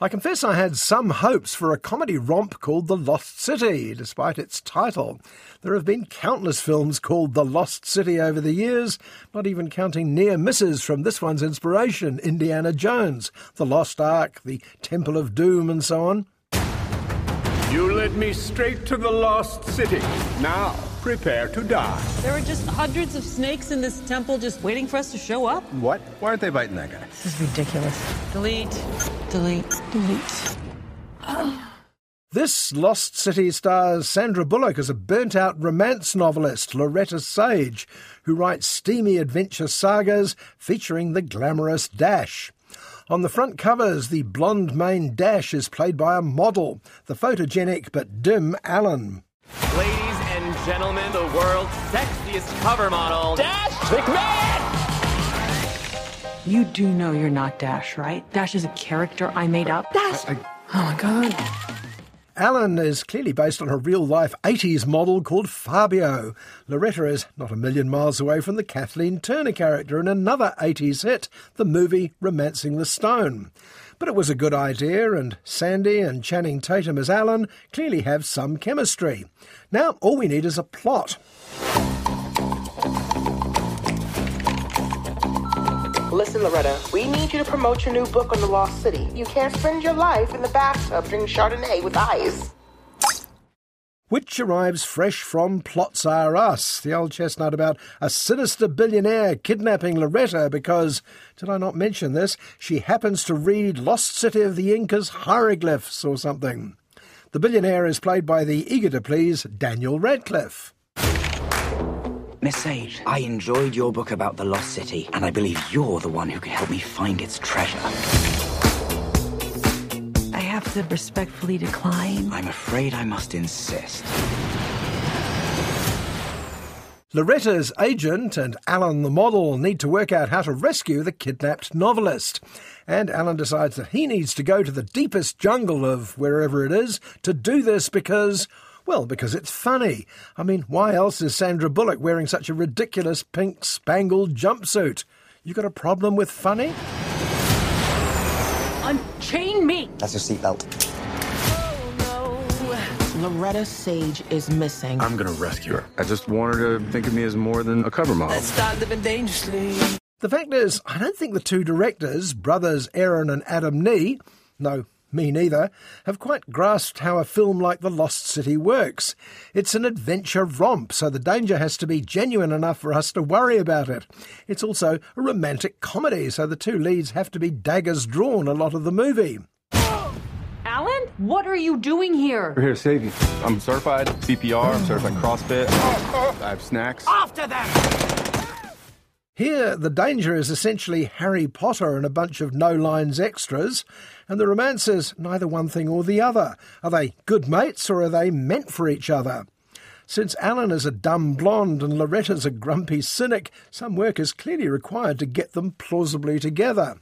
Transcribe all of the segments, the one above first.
I confess I had some hopes for a comedy romp called The Lost City, despite its title. There have been countless films called The Lost City over the years, not even counting near misses from this one's inspiration Indiana Jones, The Lost Ark, The Temple of Doom, and so on. You led me straight to the Lost City. Now, prepare to die. There are just hundreds of snakes in this temple just waiting for us to show up. What? Why aren't they biting that guy? This is ridiculous. Delete. Delete. Delete. This Lost City stars Sandra Bullock as a burnt out romance novelist, Loretta Sage, who writes steamy adventure sagas featuring the glamorous Dash. On the front covers, the blonde main Dash is played by a model, the photogenic but dim Alan. Ladies and gentlemen, the world's sexiest cover model, Dash McMahon! You do know you're not Dash, right? Dash is a character I made up. Dash! I, I... Oh my god. Alan is clearly based on a real life 80s model called Fabio. Loretta is not a million miles away from the Kathleen Turner character in another 80s hit, the movie Romancing the Stone. But it was a good idea, and Sandy and Channing Tatum as Alan clearly have some chemistry. Now, all we need is a plot. Listen, Loretta, we need you to promote your new book on the Lost City. You can't spend your life in the bathtub drinking Chardonnay with ice. Which arrives fresh from Plots Are Us, the old chestnut about a sinister billionaire kidnapping Loretta because, did I not mention this, she happens to read Lost City of the Incas hieroglyphs or something. The billionaire is played by the eager to please Daniel Radcliffe. Miss Sage, I enjoyed your book about the Lost City, and I believe you're the one who can help me find its treasure. I have to respectfully decline. I'm afraid I must insist. Loretta's agent and Alan the model need to work out how to rescue the kidnapped novelist. And Alan decides that he needs to go to the deepest jungle of wherever it is to do this because, well, because it's funny. I mean, why else is Sandra Bullock wearing such a ridiculous pink spangled jumpsuit? You got a problem with funny? Unchain me! That's your seatbelt. Oh, Loretta Sage is missing. I'm gonna rescue her. I just want her to think of me as more than a cover model. Start living dangerously. The fact is, I don't think the two directors, brothers Aaron and Adam Nee, no, me neither, have quite grasped how a film like The Lost City works. It's an adventure romp, so the danger has to be genuine enough for us to worry about it. It's also a romantic comedy, so the two leads have to be daggers drawn a lot of the movie. Alan, what are you doing here? We're here to save you. I'm certified CPR, I'm certified CrossFit. I have snacks. After them! Here, the danger is essentially Harry Potter and a bunch of no lines extras, and the romance is neither one thing or the other. Are they good mates or are they meant for each other? Since Alan is a dumb blonde and Loretta's a grumpy cynic, some work is clearly required to get them plausibly together.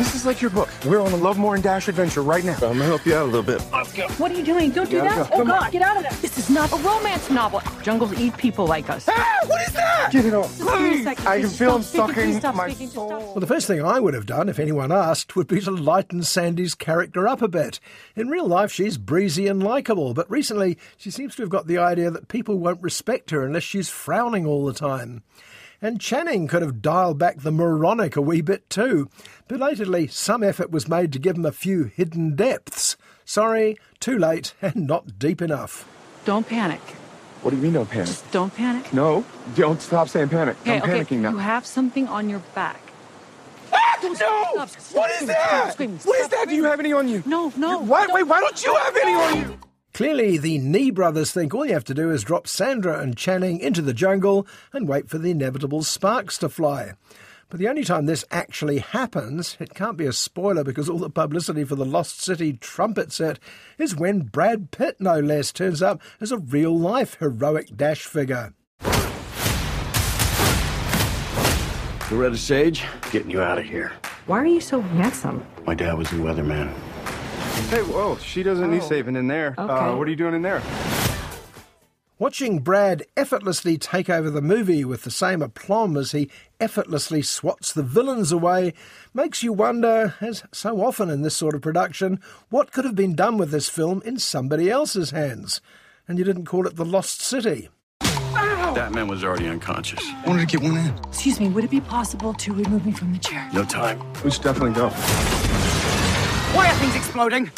This is like your book. We're on a Lovemore and Dash adventure right now. I'm gonna help you out a little bit. Let's go. What are you doing? Don't do that. go. Oh Come god, on. get out of there. This is not a romance novel. Jungles eat people like us. Ah, what is that? Get it off. Just give me a Please. I can Just feel him stop speaking. Please sucking stop my speaking. Soul. Well, the first thing I would have done, if anyone asked, would be to lighten Sandy's character up a bit. In real life, she's breezy and likeable, but recently she seems to have got the idea that people won't respect her unless she's frowning all the time. And Channing could have dialed back the moronic a wee bit too. Belatedly, some effort was made to give him a few hidden depths. Sorry, too late and not deep enough. Don't panic. What do you mean don't panic? Just don't panic. No, don't stop saying panic. Okay, I'm okay. panicking now. You have something on your back. Ah, no! Stop, stop what is screaming, that? stop screaming, what is that? Do you have any on you? No, no. Why, don't- wait, why don't you have any on you? Clearly, the Nee brothers think all you have to do is drop Sandra and Channing into the jungle and wait for the inevitable sparks to fly. But the only time this actually happens, it can't be a spoiler because all the publicity for the Lost City trumpet set is when Brad Pitt, no less, turns up as a real life heroic dash figure. Loretta Sage, getting you out of here. Why are you so handsome? My dad was a weatherman. Hey, whoa, she doesn't need saving in there. Okay. Uh, what are you doing in there? Watching Brad effortlessly take over the movie with the same aplomb as he effortlessly swats the villains away makes you wonder, as so often in this sort of production, what could have been done with this film in somebody else's hands. And you didn't call it The Lost City. That man was already unconscious. Wanted to get one in. Excuse me, would it be possible to remove me from the chair? No time. We should definitely go. Why are things exploding?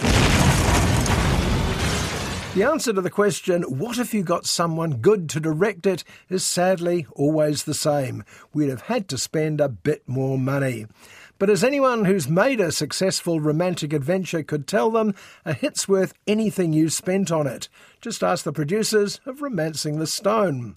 The answer to the question, what if you got someone good to direct it, is sadly always the same. We'd have had to spend a bit more money. But as anyone who's made a successful romantic adventure could tell them, a hit's worth anything you spent on it. Just ask the producers of Romancing the Stone.